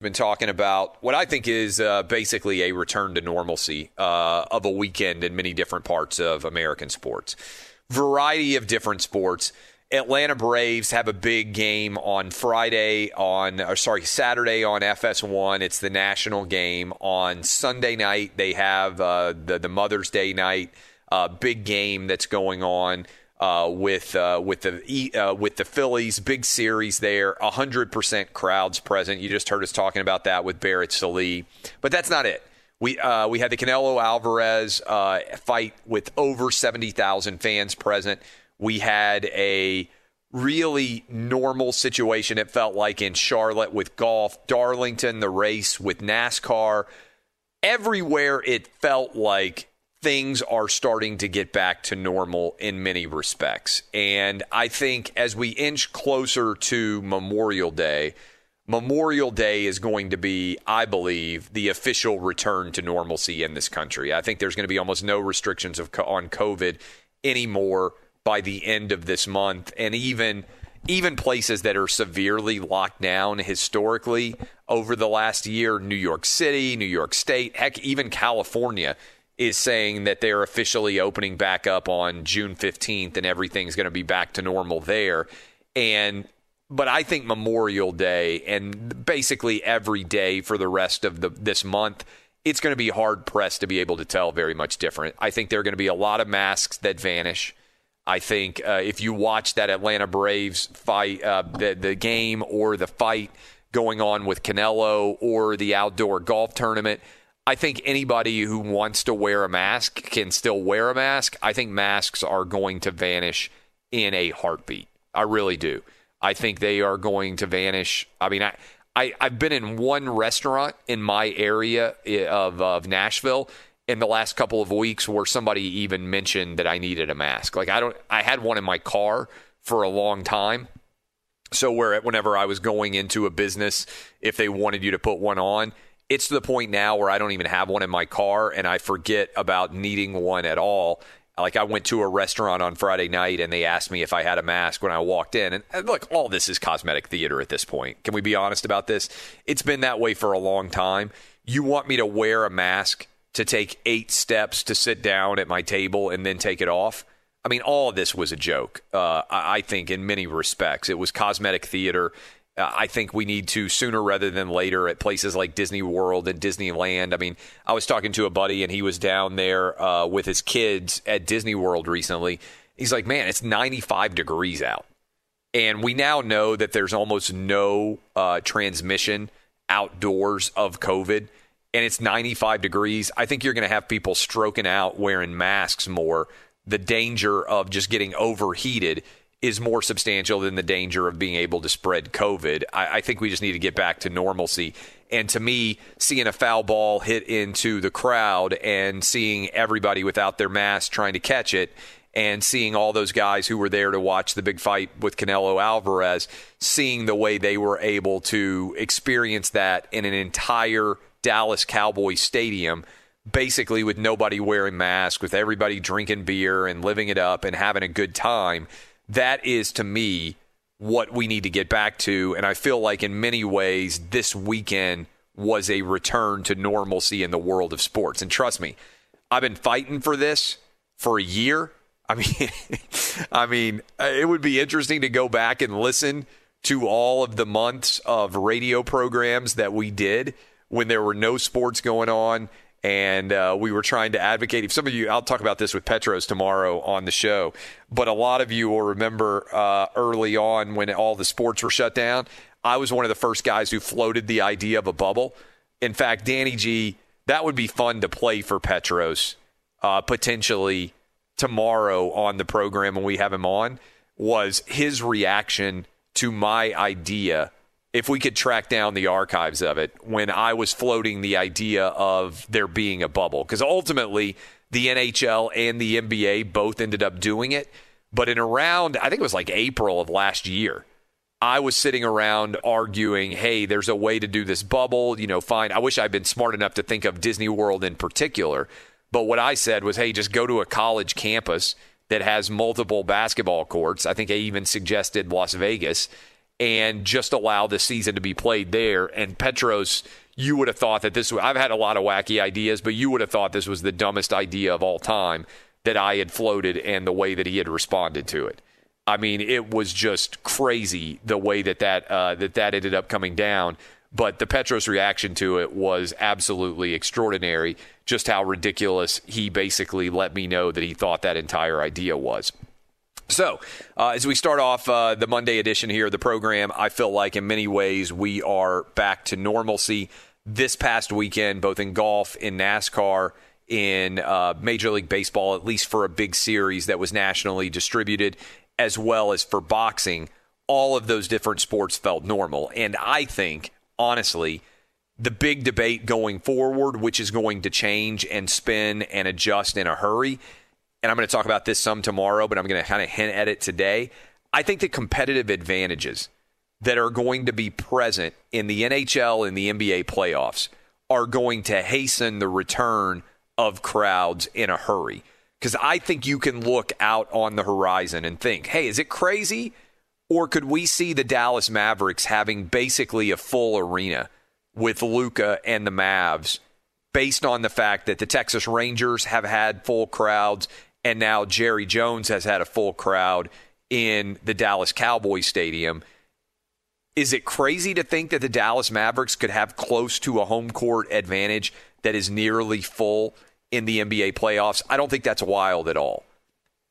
Been talking about what I think is uh, basically a return to normalcy uh, of a weekend in many different parts of American sports. Variety of different sports. Atlanta Braves have a big game on Friday on or sorry Saturday on FS1. It's the national game. On Sunday night they have uh, the the Mother's Day night uh, big game that's going on uh, with uh, with the uh, with the Phillies. Big series there. hundred percent crowds present. You just heard us talking about that with Barrett Sallee, but that's not it. We uh, we had the Canelo Alvarez uh, fight with over seventy thousand fans present. We had a really normal situation. It felt like in Charlotte with golf, Darlington, the race with NASCAR. Everywhere it felt like things are starting to get back to normal in many respects. And I think as we inch closer to Memorial Day, Memorial Day is going to be, I believe, the official return to normalcy in this country. I think there's going to be almost no restrictions of, on COVID anymore by the end of this month, and even even places that are severely locked down historically over the last year, New York City, New York State, heck, even California is saying that they're officially opening back up on June 15th and everything's going to be back to normal there. And but I think Memorial Day and basically every day for the rest of the this month, it's going to be hard pressed to be able to tell very much different. I think there are going to be a lot of masks that vanish. I think uh, if you watch that Atlanta Braves fight, uh, the the game or the fight going on with Canelo or the outdoor golf tournament, I think anybody who wants to wear a mask can still wear a mask. I think masks are going to vanish in a heartbeat. I really do. I think they are going to vanish. I mean, I, I I've been in one restaurant in my area eh, of of Nashville in the last couple of weeks where somebody even mentioned that I needed a mask. Like I don't I had one in my car for a long time. So where whenever I was going into a business if they wanted you to put one on, it's to the point now where I don't even have one in my car and I forget about needing one at all. Like I went to a restaurant on Friday night and they asked me if I had a mask when I walked in. And, and look, all this is cosmetic theater at this point. Can we be honest about this? It's been that way for a long time. You want me to wear a mask to take eight steps to sit down at my table and then take it off? I mean, all of this was a joke. Uh, I think in many respects, it was cosmetic theater. I think we need to sooner rather than later at places like Disney World and Disneyland. I mean, I was talking to a buddy and he was down there uh, with his kids at Disney World recently. He's like, man, it's 95 degrees out. And we now know that there's almost no uh, transmission outdoors of COVID. And it's 95 degrees. I think you're going to have people stroking out wearing masks more the danger of just getting overheated is more substantial than the danger of being able to spread COVID. I, I, think we just need to get back to normalcy. And to me, seeing a foul ball hit into the crowd and seeing everybody without their mask trying to catch it and seeing all those guys who were there to watch the big fight with Canelo Alvarez, seeing the way they were able to experience that in an entire Dallas Cowboys stadium basically with nobody wearing masks, with everybody drinking beer and living it up and having a good time. That is to me what we need to get back to. And I feel like in many ways, this weekend was a return to normalcy in the world of sports. And trust me, I've been fighting for this for a year. I mean, I mean, uh, it would be interesting to go back and listen to all of the months of radio programs that we did when there were no sports going on and uh, we were trying to advocate. If some of you, I'll talk about this with Petros tomorrow on the show, but a lot of you will remember uh, early on when all the sports were shut down. I was one of the first guys who floated the idea of a bubble. In fact, Danny G, that would be fun to play for Petros uh, potentially tomorrow on the program when we have him on. Was his reaction to my idea if we could track down the archives of it when I was floating the idea of there being a bubble. Because ultimately, the NHL and the NBA both ended up doing it. But in around, I think it was like April of last year, I was sitting around arguing, hey, there's a way to do this bubble. You know, fine. I wish I'd been smart enough to think of Disney World in particular. But what I said was, hey, just go to a college campus that has multiple basketball courts. I think I even suggested Las Vegas and just allow the season to be played there. And Petros, you would have thought that this. I've had a lot of wacky ideas, but you would have thought this was the dumbest idea of all time that I had floated, and the way that he had responded to it. I mean, it was just crazy the way that that uh, that that ended up coming down. But the Petros reaction to it was absolutely extraordinary. Just how ridiculous he basically let me know that he thought that entire idea was. So, uh, as we start off uh, the Monday edition here of the program, I feel like in many ways we are back to normalcy. This past weekend, both in golf, in NASCAR, in uh, Major League Baseball, at least for a big series that was nationally distributed, as well as for boxing, all of those different sports felt normal. And I think, honestly, the big debate going forward, which is going to change and spin and adjust in a hurry, and I'm going to talk about this some tomorrow, but I'm going to kind of hint at it today. I think the competitive advantages that are going to be present in the NHL and the NBA playoffs are going to hasten the return of crowds in a hurry. Because I think you can look out on the horizon and think, hey, is it crazy? Or could we see the Dallas Mavericks having basically a full arena with Luka and the Mavs based on the fact that the Texas Rangers have had full crowds and now Jerry Jones has had a full crowd in the Dallas Cowboys Stadium. Is it crazy to think that the Dallas Mavericks could have close to a home court advantage that is nearly full in the NBA playoffs? I don't think that's wild at all.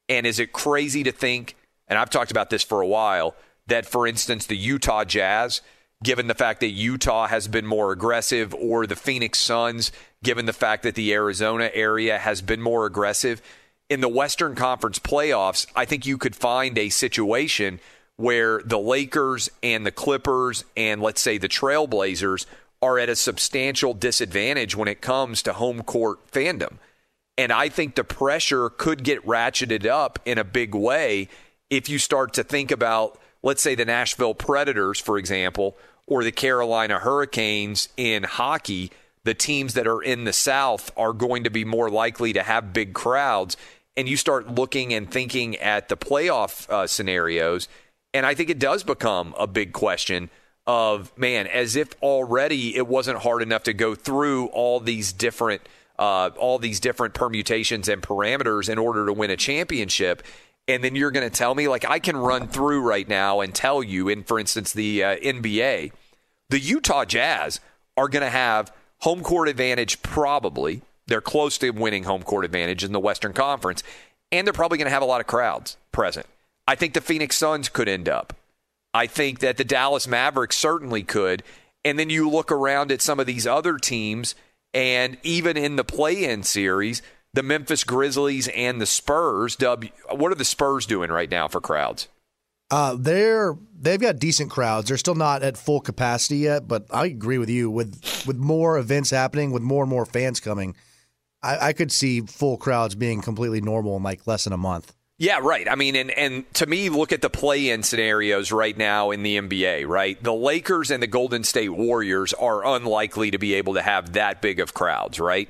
And is it crazy to think, and I've talked about this for a while, that for instance, the Utah Jazz, given the fact that Utah has been more aggressive, or the Phoenix Suns, given the fact that the Arizona area has been more aggressive, in the Western Conference playoffs, I think you could find a situation where the Lakers and the Clippers and let's say the Trailblazers are at a substantial disadvantage when it comes to home court fandom. And I think the pressure could get ratcheted up in a big way if you start to think about, let's say, the Nashville Predators, for example, or the Carolina Hurricanes in hockey. The teams that are in the South are going to be more likely to have big crowds and you start looking and thinking at the playoff uh, scenarios, and I think it does become a big question of man, as if already it wasn't hard enough to go through all these different uh, all these different permutations and parameters in order to win a championship. And then you're going to tell me, like, I can run through right now and tell you, in for instance, the uh, NBA, the Utah Jazz are going to have home court advantage probably. They're close to winning home court advantage in the Western Conference, and they're probably going to have a lot of crowds present. I think the Phoenix Suns could end up. I think that the Dallas Mavericks certainly could. And then you look around at some of these other teams, and even in the play in series, the Memphis Grizzlies and the Spurs. W, what are the Spurs doing right now for crowds? Uh, they're they've got decent crowds. They're still not at full capacity yet, but I agree with you. With with more events happening, with more and more fans coming, I, I could see full crowds being completely normal in like less than a month. Yeah, right. I mean, and, and to me, look at the play in scenarios right now in the NBA, right? The Lakers and the Golden State Warriors are unlikely to be able to have that big of crowds, right?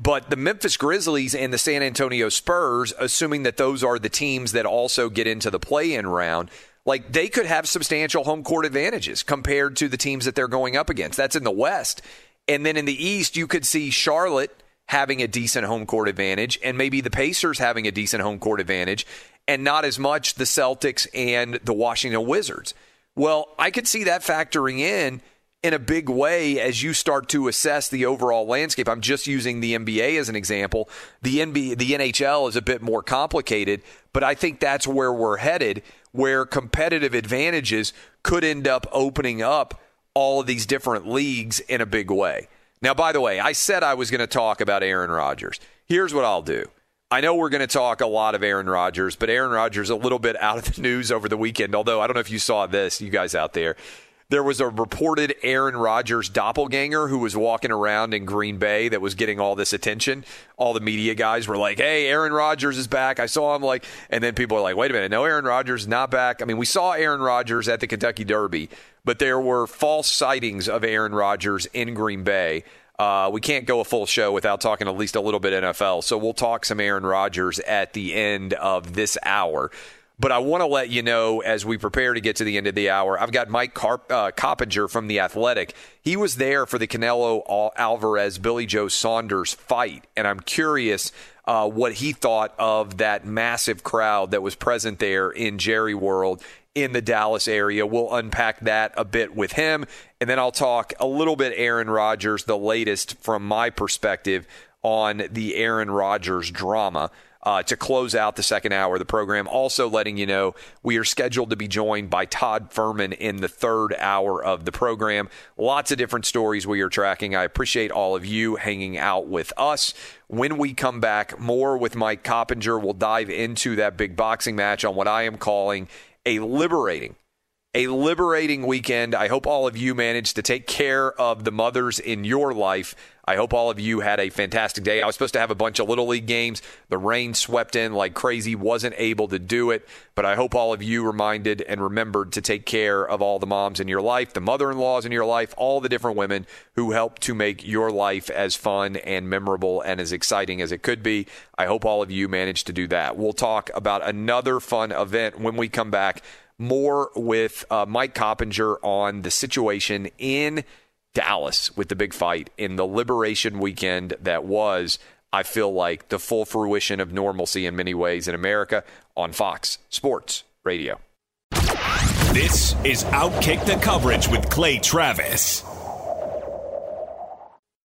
But the Memphis Grizzlies and the San Antonio Spurs, assuming that those are the teams that also get into the play in round, like they could have substantial home court advantages compared to the teams that they're going up against. That's in the West. And then in the East, you could see Charlotte having a decent home court advantage and maybe the Pacers having a decent home court advantage and not as much the Celtics and the Washington Wizards. Well, I could see that factoring in in a big way as you start to assess the overall landscape. I'm just using the NBA as an example. The NBA, the NHL is a bit more complicated, but I think that's where we're headed, where competitive advantages could end up opening up all of these different leagues in a big way. Now, by the way, I said I was going to talk about Aaron Rodgers. Here's what I'll do. I know we're going to talk a lot of Aaron Rodgers, but Aaron Rodgers a little bit out of the news over the weekend. Although I don't know if you saw this, you guys out there. There was a reported Aaron Rodgers doppelganger who was walking around in Green Bay that was getting all this attention. All the media guys were like, "Hey, Aaron Rodgers is back." I saw him like, and then people are like, "Wait a minute, no, Aaron Rodgers is not back." I mean, we saw Aaron Rodgers at the Kentucky Derby, but there were false sightings of Aaron Rodgers in Green Bay. Uh, we can't go a full show without talking at least a little bit NFL. So we'll talk some Aaron Rodgers at the end of this hour. But I want to let you know as we prepare to get to the end of the hour, I've got Mike Carp, uh, Coppinger from The Athletic. He was there for the Canelo Alvarez Billy Joe Saunders fight. And I'm curious uh, what he thought of that massive crowd that was present there in Jerry World in the Dallas area. We'll unpack that a bit with him. And then I'll talk a little bit Aaron Rodgers, the latest from my perspective on the Aaron Rodgers drama uh, to close out the second hour of the program. Also, letting you know we are scheduled to be joined by Todd Fuhrman in the third hour of the program. Lots of different stories we are tracking. I appreciate all of you hanging out with us. When we come back, more with Mike Coppinger. We'll dive into that big boxing match on what I am calling a liberating a liberating weekend. I hope all of you managed to take care of the mothers in your life. I hope all of you had a fantastic day. I was supposed to have a bunch of Little League games. The rain swept in like crazy, wasn't able to do it. But I hope all of you reminded and remembered to take care of all the moms in your life, the mother in laws in your life, all the different women who help to make your life as fun and memorable and as exciting as it could be. I hope all of you managed to do that. We'll talk about another fun event when we come back. More with uh, Mike Coppinger on the situation in Dallas with the big fight in the liberation weekend that was, I feel like, the full fruition of normalcy in many ways in America on Fox Sports Radio. This is Outkick the Coverage with Clay Travis.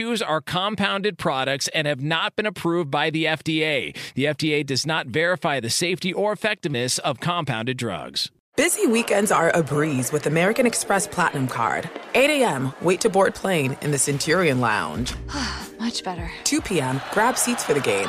chews are compounded products and have not been approved by the FDA. The FDA does not verify the safety or effectiveness of compounded drugs. Busy weekends are a breeze with American Express Platinum Card. 8 a.m., wait to board plane in the Centurion Lounge. Much better. 2 p.m., grab seats for the game.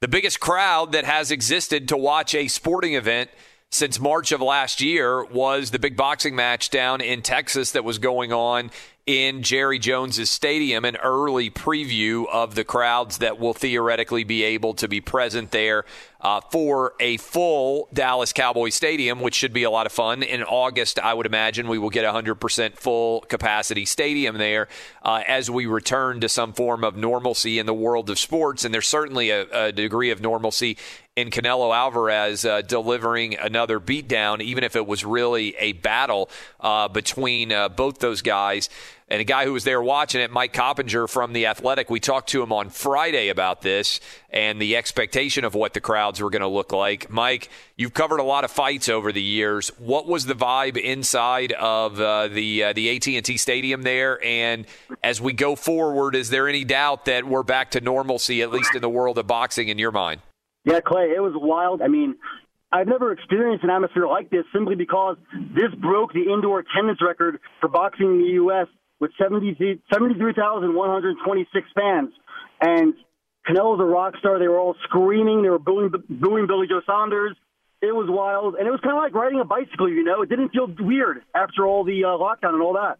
The biggest crowd that has existed to watch a sporting event since March of last year was the big boxing match down in Texas that was going on in Jerry Jones's stadium, an early preview of the crowds that will theoretically be able to be present there uh, for a full Dallas Cowboy Stadium, which should be a lot of fun. In August, I would imagine we will get a 100% full capacity stadium there uh, as we return to some form of normalcy in the world of sports. And there's certainly a, a degree of normalcy in Canelo Alvarez uh, delivering another beatdown, even if it was really a battle uh, between uh, both those guys. And a guy who was there watching it, Mike Coppinger from The Athletic, we talked to him on Friday about this and the expectation of what the crowds were going to look like. Mike, you've covered a lot of fights over the years. What was the vibe inside of uh, the uh, the AT&T Stadium there? And as we go forward, is there any doubt that we're back to normalcy, at least in the world of boxing, in your mind? Yeah, Clay, it was wild. I mean, I've never experienced an atmosphere like this simply because this broke the indoor attendance record for boxing in the U.S. with 73,126 fans. And Canelo's a rock star. They were all screaming. They were booing, booing Billy Joe Saunders. It was wild. And it was kind of like riding a bicycle, you know. It didn't feel weird after all the uh, lockdown and all that.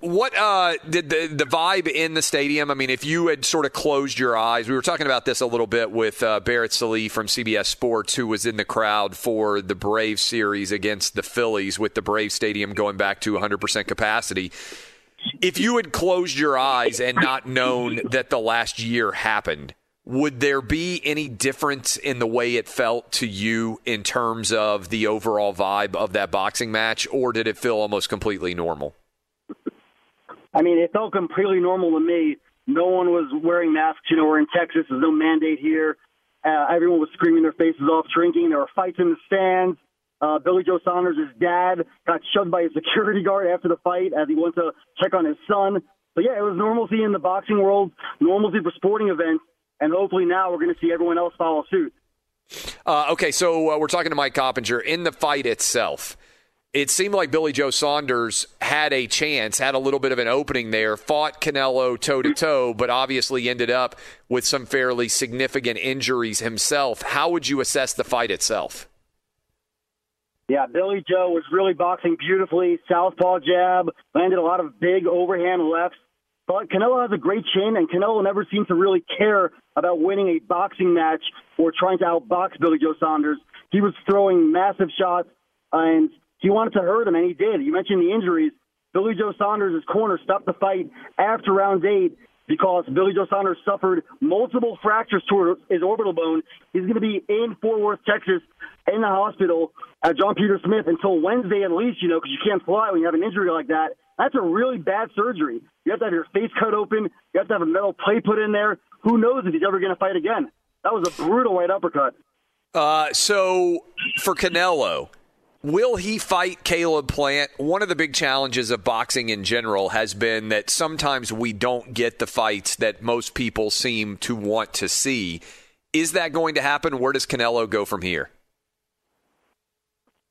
What uh, did the the vibe in the stadium? I mean, if you had sort of closed your eyes, we were talking about this a little bit with uh, Barrett Sallee from CBS Sports, who was in the crowd for the Brave series against the Phillies, with the Brave Stadium going back to 100% capacity. If you had closed your eyes and not known that the last year happened, would there be any difference in the way it felt to you in terms of the overall vibe of that boxing match, or did it feel almost completely normal? I mean, it felt completely normal to me. No one was wearing masks. You know, we're in Texas. There's no mandate here. Uh, everyone was screaming their faces off, drinking. There were fights in the stands. Uh, Billy Joe Saunders' dad got shoved by a security guard after the fight as he went to check on his son. So yeah, it was normalcy in the boxing world, normalcy for sporting events, and hopefully now we're going to see everyone else follow suit. Uh, okay, so uh, we're talking to Mike Coppinger in the fight itself. It seemed like Billy Joe Saunders had a chance, had a little bit of an opening there, fought Canelo toe to toe, but obviously ended up with some fairly significant injuries himself. How would you assess the fight itself? Yeah, Billy Joe was really boxing beautifully. Southpaw jab, landed a lot of big overhand lefts. But Canelo has a great chin, and Canelo never seemed to really care about winning a boxing match or trying to outbox Billy Joe Saunders. He was throwing massive shots, and he wanted to hurt him, and he did. You mentioned the injuries. Billy Joe Saunders' corner stopped the fight after round eight because Billy Joe Saunders suffered multiple fractures to his orbital bone. He's going to be in Fort Worth, Texas, in the hospital at John Peter Smith until Wednesday at least, you know, because you can't fly when you have an injury like that. That's a really bad surgery. You have to have your face cut open. You have to have a metal plate put in there. Who knows if he's ever going to fight again? That was a brutal right uppercut. Uh, so for Canelo, Will he fight Caleb Plant? One of the big challenges of boxing in general has been that sometimes we don't get the fights that most people seem to want to see. Is that going to happen? Where does Canelo go from here?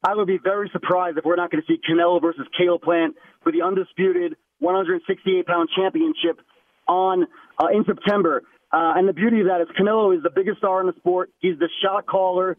I would be very surprised if we're not going to see Canelo versus Caleb Plant for the undisputed 168 pound championship on uh, in September. Uh, and the beauty of that is Canelo is the biggest star in the sport. He's the shot caller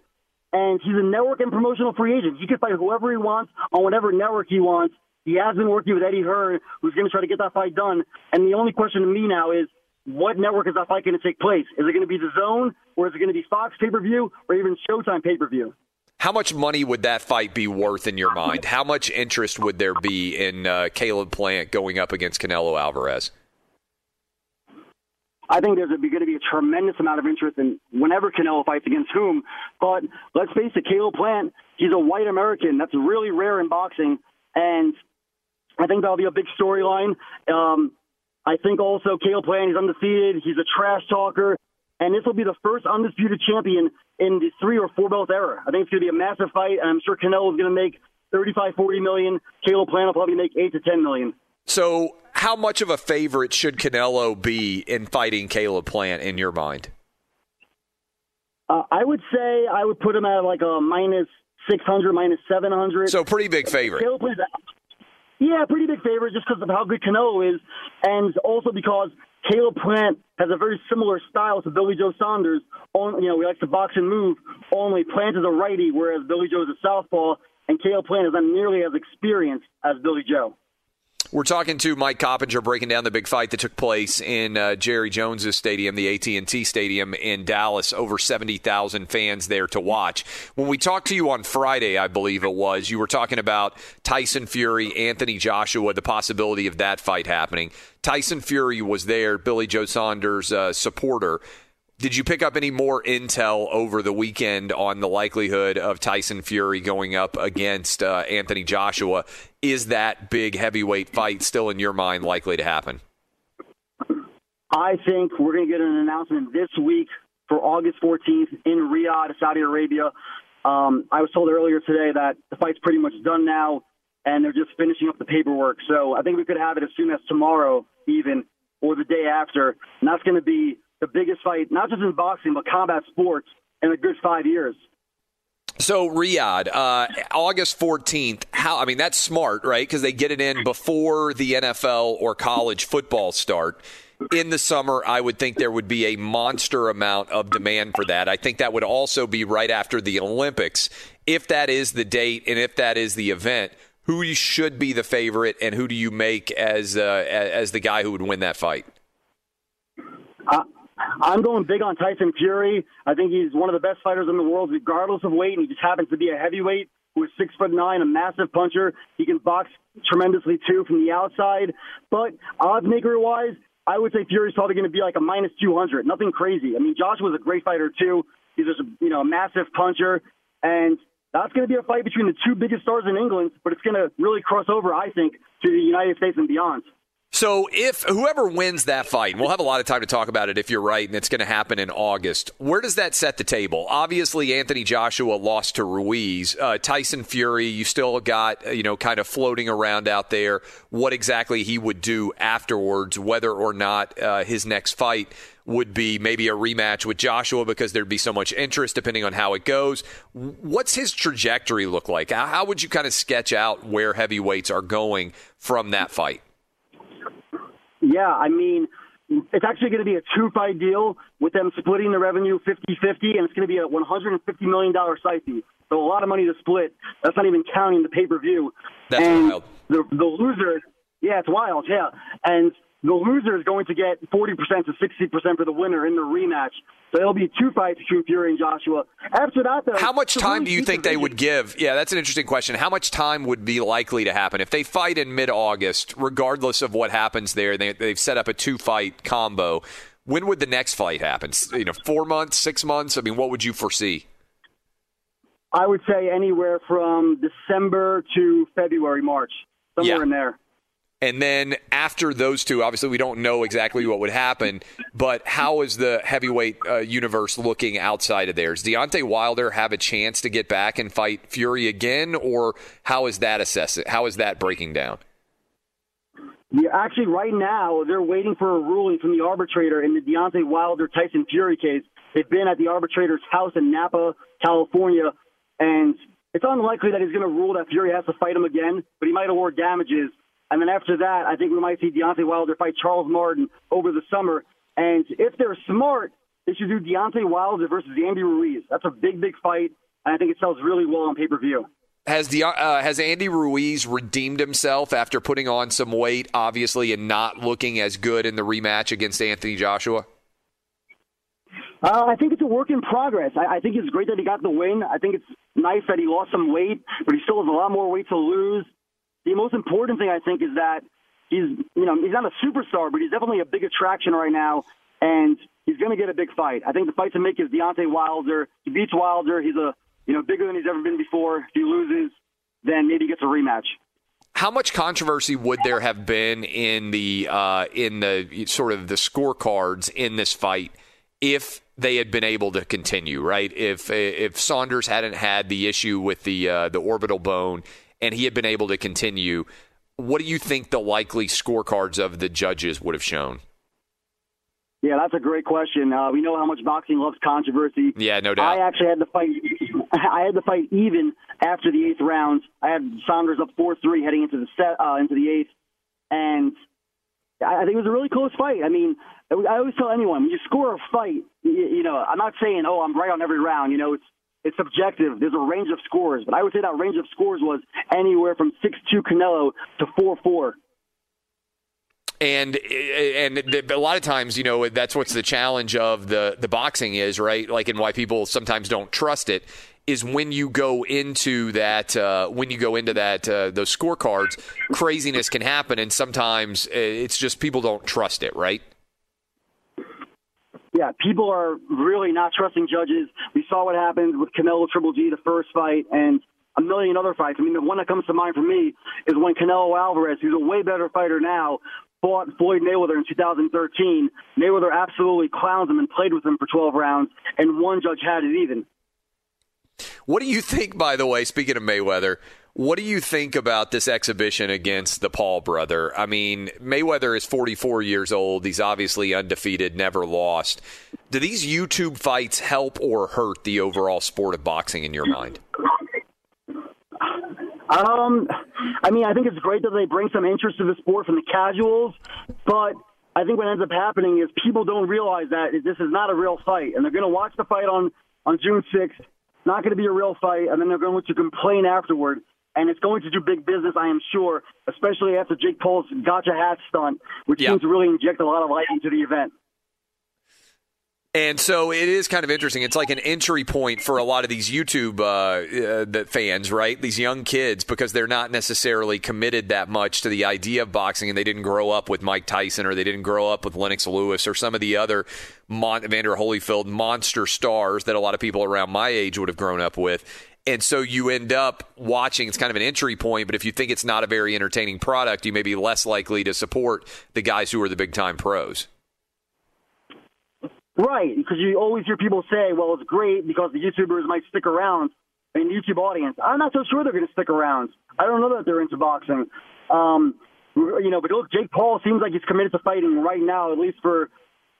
and he's a network and promotional free agent. He can fight whoever he wants on whatever network he wants. He has been working with Eddie Hearn, who's going to try to get that fight done. And the only question to me now is, what network is that fight going to take place? Is it going to be the Zone, or is it going to be Fox pay per view, or even Showtime pay per view? How much money would that fight be worth in your mind? How much interest would there be in uh, Caleb Plant going up against Canelo Alvarez? I think there's going to be a tremendous amount of interest in whenever Canelo fights against whom. But let's face it, Caleb Plant, he's a white American. That's really rare in boxing. And I think that'll be a big storyline. Um, I think also Caleb Plant, he's undefeated. He's a trash talker. And this will be the first undisputed champion in the three or four belt era. I think it's going to be a massive fight. And I'm sure Canelo is going to make 35, 40 million. Caleb Plant will probably make 8 to 10 million. So, how much of a favorite should Canelo be in fighting Caleb Plant in your mind? Uh, I would say I would put him at like a minus 600, minus 700. So, pretty big favorite. Caleb yeah, pretty big favorite just because of how good Canelo is, and also because Caleb Plant has a very similar style to Billy Joe Saunders. On, you know, he likes to box and move. Only Plant is a righty, whereas Billy Joe is a southpaw, and Caleb Plant is not nearly as experienced as Billy Joe. We're talking to Mike Coppinger breaking down the big fight that took place in uh, Jerry Jones's stadium, the AT&T Stadium in Dallas. Over 70,000 fans there to watch. When we talked to you on Friday, I believe it was, you were talking about Tyson Fury, Anthony Joshua, the possibility of that fight happening. Tyson Fury was there, Billy Joe Saunders' uh, supporter. Did you pick up any more intel over the weekend on the likelihood of Tyson Fury going up against uh, Anthony Joshua? Is that big heavyweight fight still in your mind likely to happen? I think we're going to get an announcement this week for August 14th in Riyadh, Saudi Arabia. Um, I was told earlier today that the fight's pretty much done now, and they're just finishing up the paperwork. So I think we could have it as soon as tomorrow, even, or the day after. And that's going to be the biggest fight, not just in boxing, but combat sports in a good five years. So Riyadh, uh, August fourteenth. How? I mean, that's smart, right? Because they get it in before the NFL or college football start. In the summer, I would think there would be a monster amount of demand for that. I think that would also be right after the Olympics. If that is the date and if that is the event, who should be the favorite, and who do you make as uh, as the guy who would win that fight? I'm going big on Tyson Fury. I think he's one of the best fighters in the world, regardless of weight, and he just happens to be a heavyweight who is six foot nine, a massive puncher. He can box tremendously too from the outside. But odds maker wise, I would say Fury's probably going to be like a minus 200. Nothing crazy. I mean, Josh was a great fighter too. He's just a, you know a massive puncher, and that's going to be a fight between the two biggest stars in England. But it's going to really cross over, I think, to the United States and beyond. So, if whoever wins that fight, and we'll have a lot of time to talk about it if you're right, and it's going to happen in August, where does that set the table? Obviously, Anthony Joshua lost to Ruiz. Uh, Tyson Fury, you still got, uh, you know, kind of floating around out there what exactly he would do afterwards, whether or not uh, his next fight would be maybe a rematch with Joshua because there'd be so much interest depending on how it goes. What's his trajectory look like? How would you kind of sketch out where heavyweights are going from that fight? Yeah, I mean, it's actually going to be a two fight deal with them splitting the revenue 50 50, and it's going to be a $150 million site fee. So a lot of money to split. That's not even counting the pay per view. That's and wild. The, the loser, yeah, it's wild, yeah. And the loser is going to get 40% to 60% for the winner in the rematch. So it'll be two fights between Fury and Joshua. After that, though, how much time do you think they would give? Yeah, that's an interesting question. How much time would be likely to happen if they fight in mid-August, regardless of what happens there? They, they've set up a two-fight combo. When would the next fight happen? You know, four months, six months. I mean, what would you foresee? I would say anywhere from December to February, March, somewhere Yeah. in there. And then after those two, obviously we don't know exactly what would happen, but how is the heavyweight uh, universe looking outside of theirs? Deontay Wilder have a chance to get back and fight Fury again, or how is that assessed? How is that breaking down? Yeah, actually, right now they're waiting for a ruling from the arbitrator in the Deontay Wilder Tyson Fury case. They've been at the arbitrator's house in Napa, California, and it's unlikely that he's going to rule that Fury has to fight him again, but he might award damages. And then after that, I think we might see Deontay Wilder fight Charles Martin over the summer. And if they're smart, they should do Deontay Wilder versus Andy Ruiz. That's a big, big fight, and I think it sells really well on pay per view. Has the uh, has Andy Ruiz redeemed himself after putting on some weight, obviously, and not looking as good in the rematch against Anthony Joshua? Uh, I think it's a work in progress. I, I think it's great that he got the win. I think it's nice that he lost some weight, but he still has a lot more weight to lose. The most important thing I think is that he's, you know, he's not a superstar, but he's definitely a big attraction right now, and he's going to get a big fight. I think the fight to make is Deontay Wilder. He beats Wilder. He's a, you know, bigger than he's ever been before. If he loses, then maybe he gets a rematch. How much controversy would there have been in the uh, in the sort of the scorecards in this fight if they had been able to continue? Right, if if Saunders hadn't had the issue with the uh, the orbital bone and he had been able to continue, what do you think the likely scorecards of the judges would have shown? Yeah, that's a great question. Uh, we know how much boxing loves controversy. Yeah, no doubt. I actually had the fight. I had the fight even after the eighth round. I had Saunders up four three heading into the set uh, into the eighth, and I I think it was a really close fight. I mean, I always tell anyone when you score a fight, you, you know, I'm not saying oh I'm right on every round. You know, it's it's subjective. There's a range of scores, but I would say that range of scores was anywhere from six two Canelo to four four. and and a lot of times you know that's what's the challenge of the the boxing is right like and why people sometimes don't trust it is when you go into that uh, when you go into that uh, those scorecards craziness can happen and sometimes uh, it's just people don't trust it right Yeah, people are really not trusting judges. We saw what happened with Canelo Triple G the first fight, and a million other fights. I mean, the one that comes to mind for me is when Canelo Alvarez, who's a way better fighter now, fought Floyd Mayweather in 2013. Mayweather absolutely clowns him and played with him for 12 rounds, and one judge had it even. What do you think, by the way, speaking of Mayweather, what do you think about this exhibition against the Paul brother? I mean, Mayweather is 44 years old. He's obviously undefeated, never lost. Do these YouTube fights help or hurt the overall sport of boxing in your mind? Um, I mean, I think it's great that they bring some interest to the sport from the casuals, but I think what ends up happening is people don't realize that this is not a real fight, and they're going to watch the fight on on June 6th. Not going to be a real fight, and then they're going to complain afterward. And it's going to do big business, I am sure, especially after Jake Paul's gotcha hat stunt, which Yeah. seems to really inject a lot of light into the event. And so it is kind of interesting. It's like an entry point for a lot of these YouTube uh, uh, fans, right? These young kids, because they're not necessarily committed that much to the idea of boxing, and they didn't grow up with Mike Tyson, or they didn't grow up with Lennox Lewis, or some of the other Mon- Evander Holyfield monster stars that a lot of people around my age would have grown up with. And so you end up watching. It's kind of an entry point, but if you think it's not a very entertaining product, you may be less likely to support the guys who are the big time pros. Right, because you always hear people say, well, it's great because the YouTubers might stick around in the YouTube audience. I'm not so sure they're going to stick around. I don't know that they're into boxing. Um, you know, but look, Jake Paul seems like he's committed to fighting right now, at least for,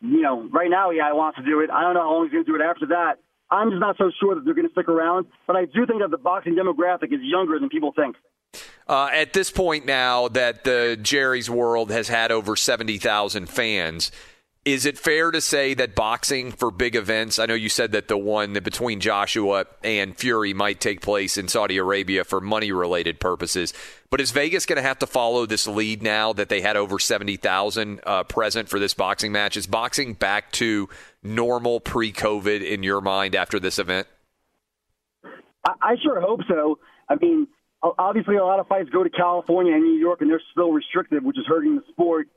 you know, right now, yeah, he wants to do it. I don't know how long he's going to do it after that. I'm just not so sure that they're going to stick around, but I do think that the boxing demographic is younger than people think. Uh, at this point now that the Jerry's World has had over 70,000 fans, is it fair to say that boxing for big events, I know you said that the one between Joshua and Fury might take place in Saudi Arabia for money related purposes, but is Vegas going to have to follow this lead now that they had over 70,000 uh, present for this boxing match? Is boxing back to normal pre COVID in your mind after this event? I, sure hope so. I mean, obviously, a lot of fights go to California and New York, and they're still restricted, which is hurting the sport.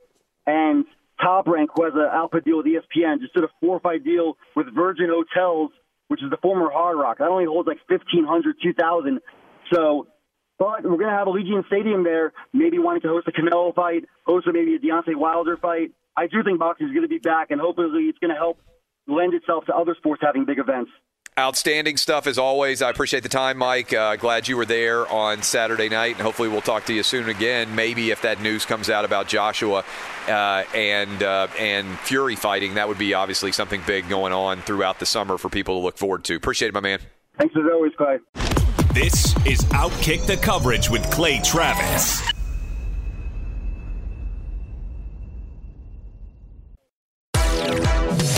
And Top Rank, who has an output deal with ESPN, just did a four-fight deal with Virgin Hotels, which is the former Hard Rock. That only holds like 1,500, 2,000. So, but we're going to have Allegiant Stadium there, maybe wanting to host a Canelo fight, host maybe a Deontay Wilder fight. I do think boxing is going to be back, and hopefully it's going to help lend itself to other sports having big events. Outstanding stuff as always. I appreciate the time, Mike. Uh, glad you were there on Saturday night, and hopefully we'll talk to you soon again. Maybe if that news comes out about Joshua uh, and uh, and Fury fighting, that would be obviously something big going on throughout the summer for people to look forward to. Appreciate it, my man. Thanks as always, Clay. This is Outkick the Coverage with Clay Travis.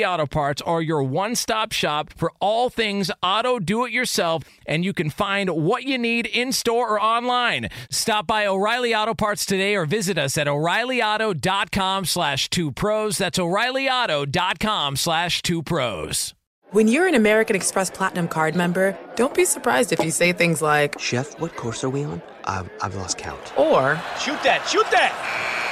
Auto Parts are your one stop shop for all things auto do it yourself, and you can find what you need in store or online. Stop by O'Reilly Auto Parts today or visit us at o'ReillyAuto.com slash two pros. That's o'ReillyAuto.com slash two pros. When you're an American Express Platinum card member, don't be surprised if you say things like, Chef, what course are we on? I've, I've lost count. or, Shoot that, shoot that!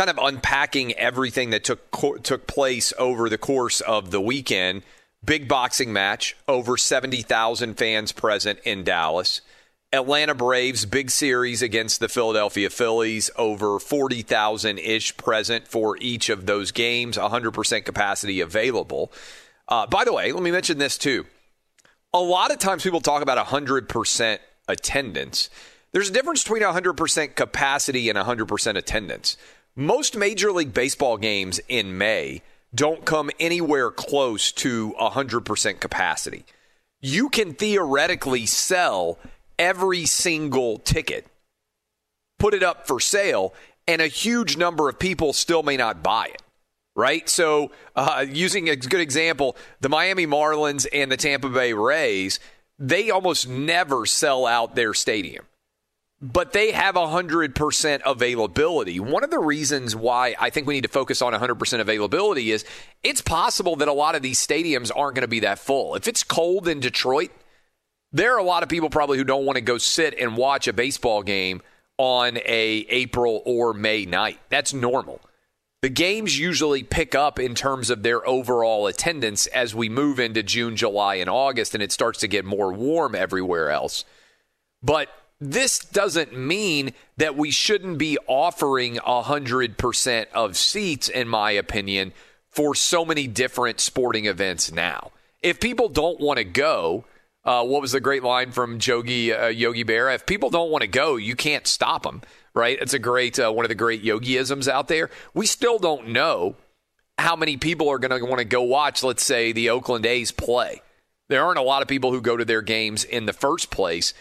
kind of unpacking everything that took took place over the course of the weekend. Big boxing match, over 70,000 fans present in Dallas. Atlanta Braves big series against the Philadelphia Phillies, over 40,000 ish present for each of those games, 100% capacity available. Uh, by the way, let me mention this too. A lot of times people talk about 100% attendance. There's a difference between 100% capacity and 100% attendance. Most Major League Baseball games in May don't come anywhere close to 100% capacity. You can theoretically sell every single ticket, put it up for sale, and a huge number of people still may not buy it. Right? So, uh, using a good example, the Miami Marlins and the Tampa Bay Rays, they almost never sell out their stadium but they have 100% availability. One of the reasons why I think we need to focus on 100% availability is it's possible that a lot of these stadiums aren't going to be that full. If it's cold in Detroit, there are a lot of people probably who don't want to go sit and watch a baseball game on a April or May night. That's normal. The games usually pick up in terms of their overall attendance as we move into June, July, and August, and it starts to get more warm everywhere else. But this doesn't mean that we shouldn't be offering 100% of seats, in my opinion, for so many different sporting events now. If people don't want to go, uh, what was the great line from Yogi, uh, Yogi Berra? If people don't want to go, you can't stop them, right? It's a great, uh, one of the great yogiisms out there. We still don't know how many people are going to want to go watch, let's say, the Oakland A's play. There aren't a lot of people who go to their games in the first place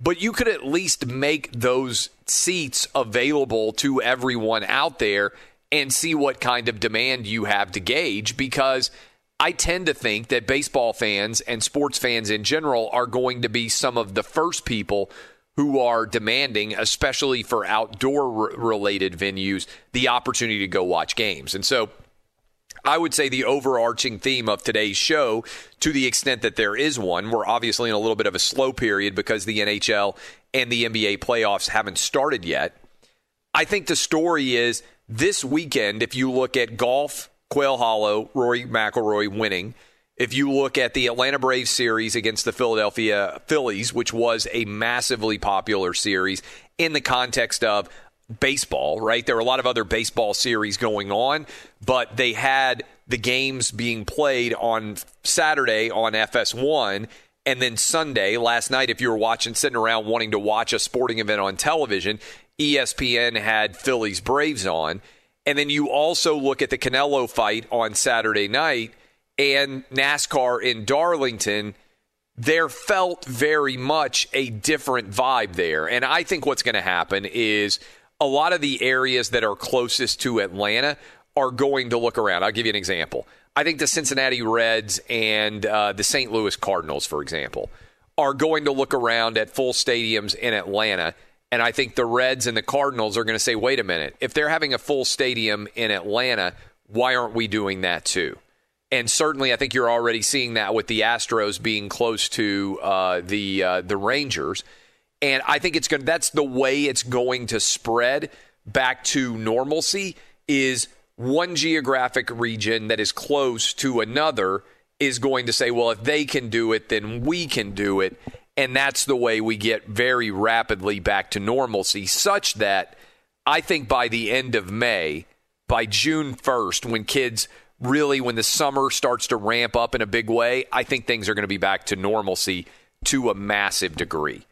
but you could at least make those seats available to everyone out there and see what kind of demand you have to gauge because I tend to think that baseball fans and sports fans in general are going to be some of the first people who are demanding, especially for outdoor related venues, the opportunity to go watch games. And so I would say the overarching theme of today's show, to the extent that there is one, we're obviously in a little bit of a slow period because the NHL and the NBA playoffs haven't started yet. I think the story is this weekend, if you look at golf, Quail Hollow, Rory McIlroy winning. If you look at the Atlanta Braves series against the Philadelphia Phillies, which was a massively popular series in the context of baseball, right? There were a lot of other baseball series going on, but they had the games being played on Saturday on FS1 and then Sunday, last night, if you were watching, sitting around wanting to watch a sporting event on television, ESPN had Phillies Braves on. And then you also look at the Canelo fight on Saturday night and NASCAR in Darlington. There felt very much a different vibe there. And I think what's going to happen is a lot of the areas that are closest to Atlanta are going to look around. I'll give you an example. I think the Cincinnati Reds and uh, the St. Louis Cardinals, for example, are going to look around at full stadiums in Atlanta. And I think the Reds and the Cardinals are going to say, wait a minute, if they're having a full stadium in Atlanta, why aren't we doing that too? And certainly, I think you're already seeing that with the Astros being close to uh, the uh, the Rangers, and I think it's going. That's the way it's going to spread back to normalcy. Is one geographic region that is close to another is going to say, well, if they can do it, then we can do it. And that's the way we get very rapidly back to normalcy, such that I think by the end of May, by June 1st, when kids really, when the summer starts to ramp up in a big way, I think things are going to be back to normalcy to a massive degree.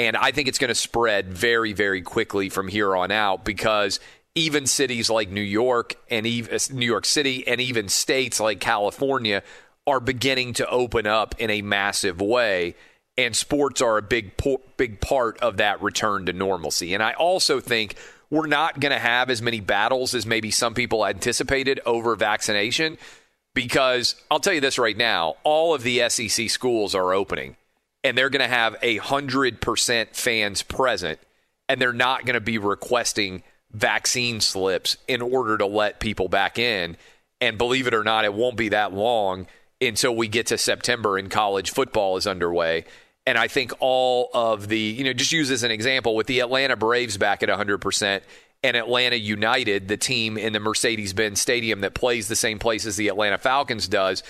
And I think it's going to spread very, very quickly from here on out because even cities like New York and even uh, New York City and even states like California are beginning to open up in a massive way and sports are a big big part of that return to normalcy. And I also think we're not going to have as many battles as maybe some people anticipated over vaccination because I'll tell you this right now, all of the SEC schools are opening and they're going to have a 100% fans present and they're not going to be requesting vaccine slips in order to let people back in. And believe it or not, it won't be that long until we get to September and college football is underway. And I think all of the, you know, just use as an example with the Atlanta Braves back at 100% and Atlanta United, the team in the Mercedes Benz Stadium that plays the same place as the Atlanta Falcons does,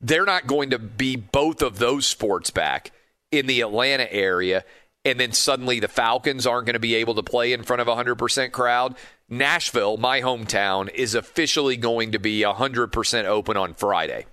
they're not going to be both of those sports back in the Atlanta area and then suddenly the Falcons aren't going to be able to play in front of a 100% crowd. Nashville, my hometown, is officially going to be 100% open on Friday.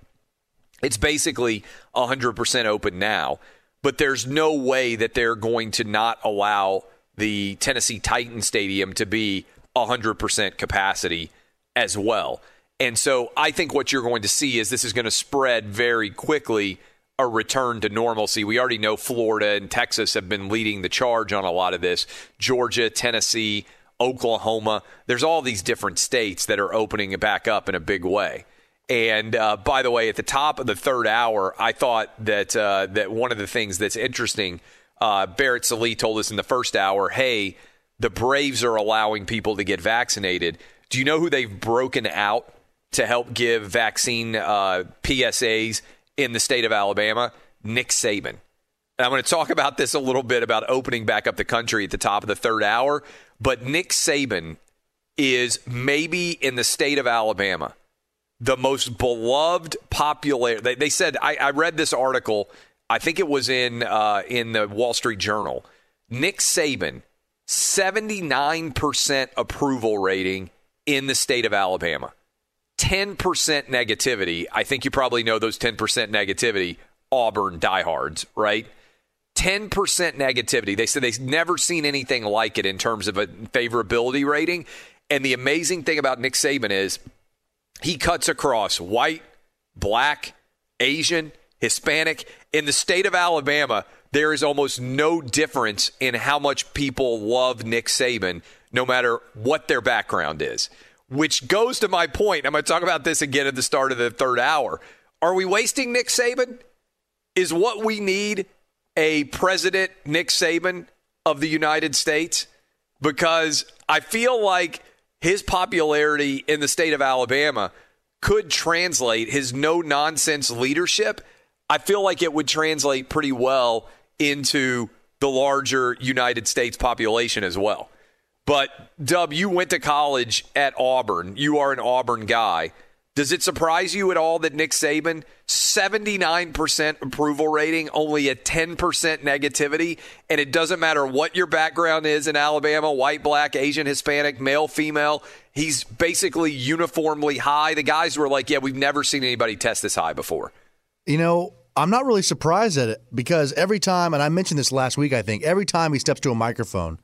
It's basically 100% open now, but there's no way that they're going to not allow the Tennessee Titan Stadium to be 100% capacity as well. And so I think what you're going to see is this is going to spread very quickly a return to normalcy. We already know Florida and Texas have been leading the charge on a lot of this. Georgia, Tennessee, Oklahoma. There's all these different states that are opening it back up in a big way. And uh, by the way, at the top of the third hour, I thought that uh, that one of the things that's interesting, uh, Barrett Sallee told us in the first hour, hey, the Braves are allowing people to get vaccinated. Do you know who they've broken out to help give vaccine uh, PSAs in the state of Alabama, Nick Saban. And I'm going to talk about this a little bit about opening back up the country at the top of the third hour. But Nick Saban is maybe in the state of Alabama the most beloved, popular. They, they said I, I, read this article. I think it was in uh, in the Wall Street Journal. Nick Saban, 79% approval rating in the state of Alabama. 10% negativity. I think you probably know those 10% negativity Auburn diehards, right? 10% negativity. They said they've never seen anything like it in terms of a favorability rating. And the amazing thing about Nick Saban is he cuts across white, black, Asian, Hispanic. In the state of Alabama, there is almost no difference in how much people love Nick Saban, no matter what their background is which goes to my point. I'm going to talk about this again at the start of the third hour. Are we wasting Nick Saban? Is what we need a president, Nick Saban of the United States? Because I feel like his popularity in the state of Alabama could translate his no nonsense leadership. I feel like it would translate pretty well into the larger United States population as well. But Dub, you went to college at Auburn. You are an Auburn guy. Does it surprise you at all that Nick Saban, 79% approval rating, only a 10% negativity, and it doesn't matter what your background is in Alabama white, black, Asian, Hispanic, male, female he's basically uniformly high. The guys were like, yeah, we've never seen anybody test this high before. You know, I'm not really surprised at it because every time, and I mentioned this last week, I think, every time he steps to a microphone,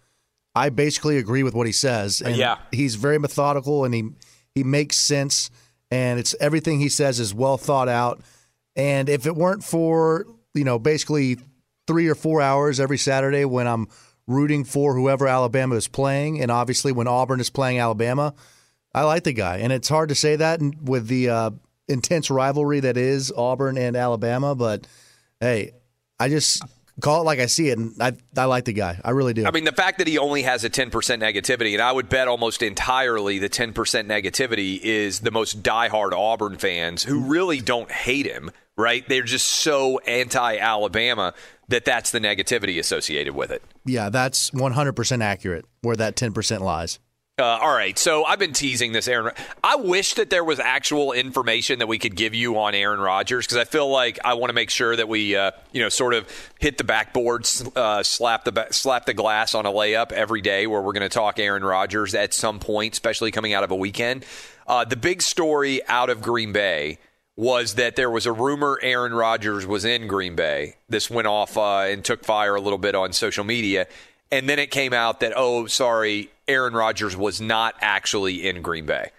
I basically agree with what he says. And yeah, he's very methodical and he he makes sense, and it's everything he says is well thought out. And if it weren't for you know basically three or four hours every Saturday when I'm rooting for whoever Alabama is playing. And obviously, when Auburn is playing Alabama, I like the guy. And it's hard to say that with the uh, intense rivalry that is Auburn and Alabama. But hey, I just call it like I see it, and I I like the guy. I really do. I mean, the fact that he only has a 10% negativity, and I would bet almost entirely the 10% negativity is the most diehard Auburn fans who really don't hate him, right? They're just so anti Alabama that that's the negativity associated with it. Yeah, that's 100% accurate where that 10% lies. Uh, all right, so I've been teasing this Aaron. I wish that there was actual information that we could give you on Aaron Rodgers because I feel like I want to make sure that we, uh, you know, sort of hit the backboard, uh, slap the slap the glass on a layup every day, where we're going to talk Aaron Rodgers at some point, especially coming out of a weekend. Uh, the big story out of Green Bay was that there was a rumor Aaron Rodgers was in Green Bay. This went off uh, and took fire a little bit on social media. And then it came out that, oh, sorry, Aaron Rodgers was not actually in Green Bay.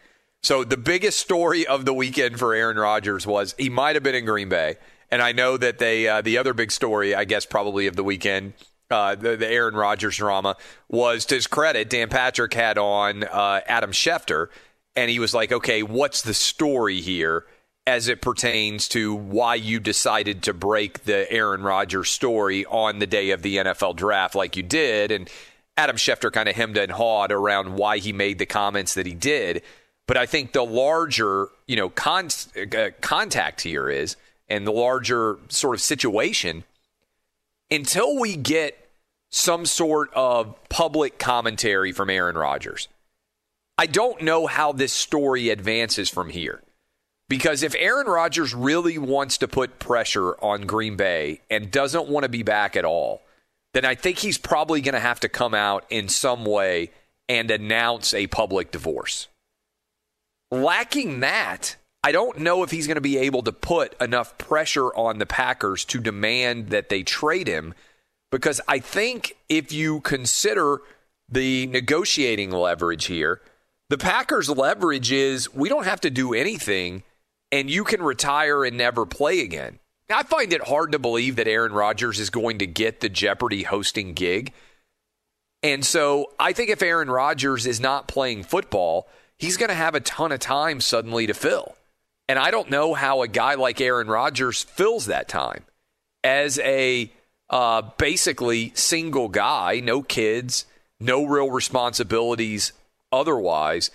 So the biggest story of the weekend for Aaron Rodgers was he might have been in Green Bay. And I know that they, uh, the other big story, I guess, probably of the weekend, uh, the, the, Aaron Rodgers drama, was to his credit, Dan Patrick had on uh, Adam Schefter, and he was like, okay, what's the story here? As it pertains to why you decided to break the Aaron Rodgers story on the day of the NFL draft like you did. And Adam Schefter kind of hemmed and hawed around why he made the comments that he did. But I think the larger, you know, con- uh, contact here is, and the larger sort of situation, until we get some sort of public commentary from Aaron Rodgers, I don't know how this story advances from here. Because if Aaron Rodgers really wants to put pressure on Green Bay and doesn't want to be back at all, then I think he's probably going to have to come out in some way and announce a public divorce. Lacking that, I don't know if he's going to be able to put enough pressure on the Packers to demand that they trade him because I think if you consider the negotiating leverage here, the Packers' leverage is we don't have to do anything and you can retire and never play again. I find it hard to believe that Aaron Rodgers is going to get the Jeopardy hosting gig. And so I think if Aaron Rodgers is not playing football, he's going to have a ton of time suddenly to fill. And I don't know how a guy like Aaron Rodgers fills that time as a uh, basically single guy, no kids, no real responsibilities otherwise.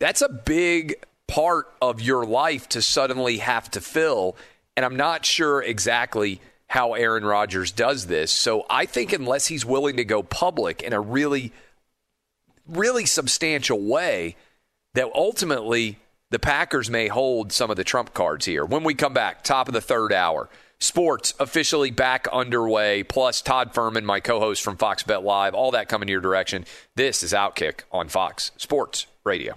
That's a big part of your life to suddenly have to fill. And I'm not sure exactly how Aaron Rodgers does this. So I think unless he's willing to go public in a really, really substantial way, that ultimately the Packers may hold some of the trump cards here. When we come back, top of the third hour. Sports officially back underway, plus Todd Fuhrman, my co host from Fox Bet Live, all that coming your direction. This is Outkick on Fox Sports Radio.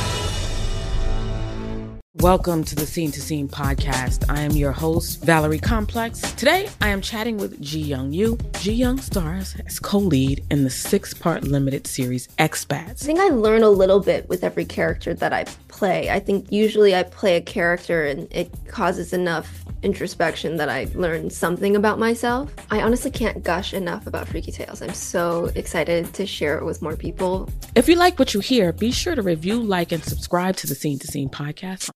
Welcome to the Scene to Scene podcast. I am your host, Valerie Complex. Today, I am chatting with Ji Young Yoo. Ji Young stars as co lead in the six part limited series Expats. I think I learn a little bit with every character that I play. I think usually I play a character and it causes enough introspection that I learn something about myself. I honestly can't gush enough about Freaky Tales. I'm so excited to share it with more people. If you like what you hear, be sure to review, like, and subscribe to the Scene to Scene podcast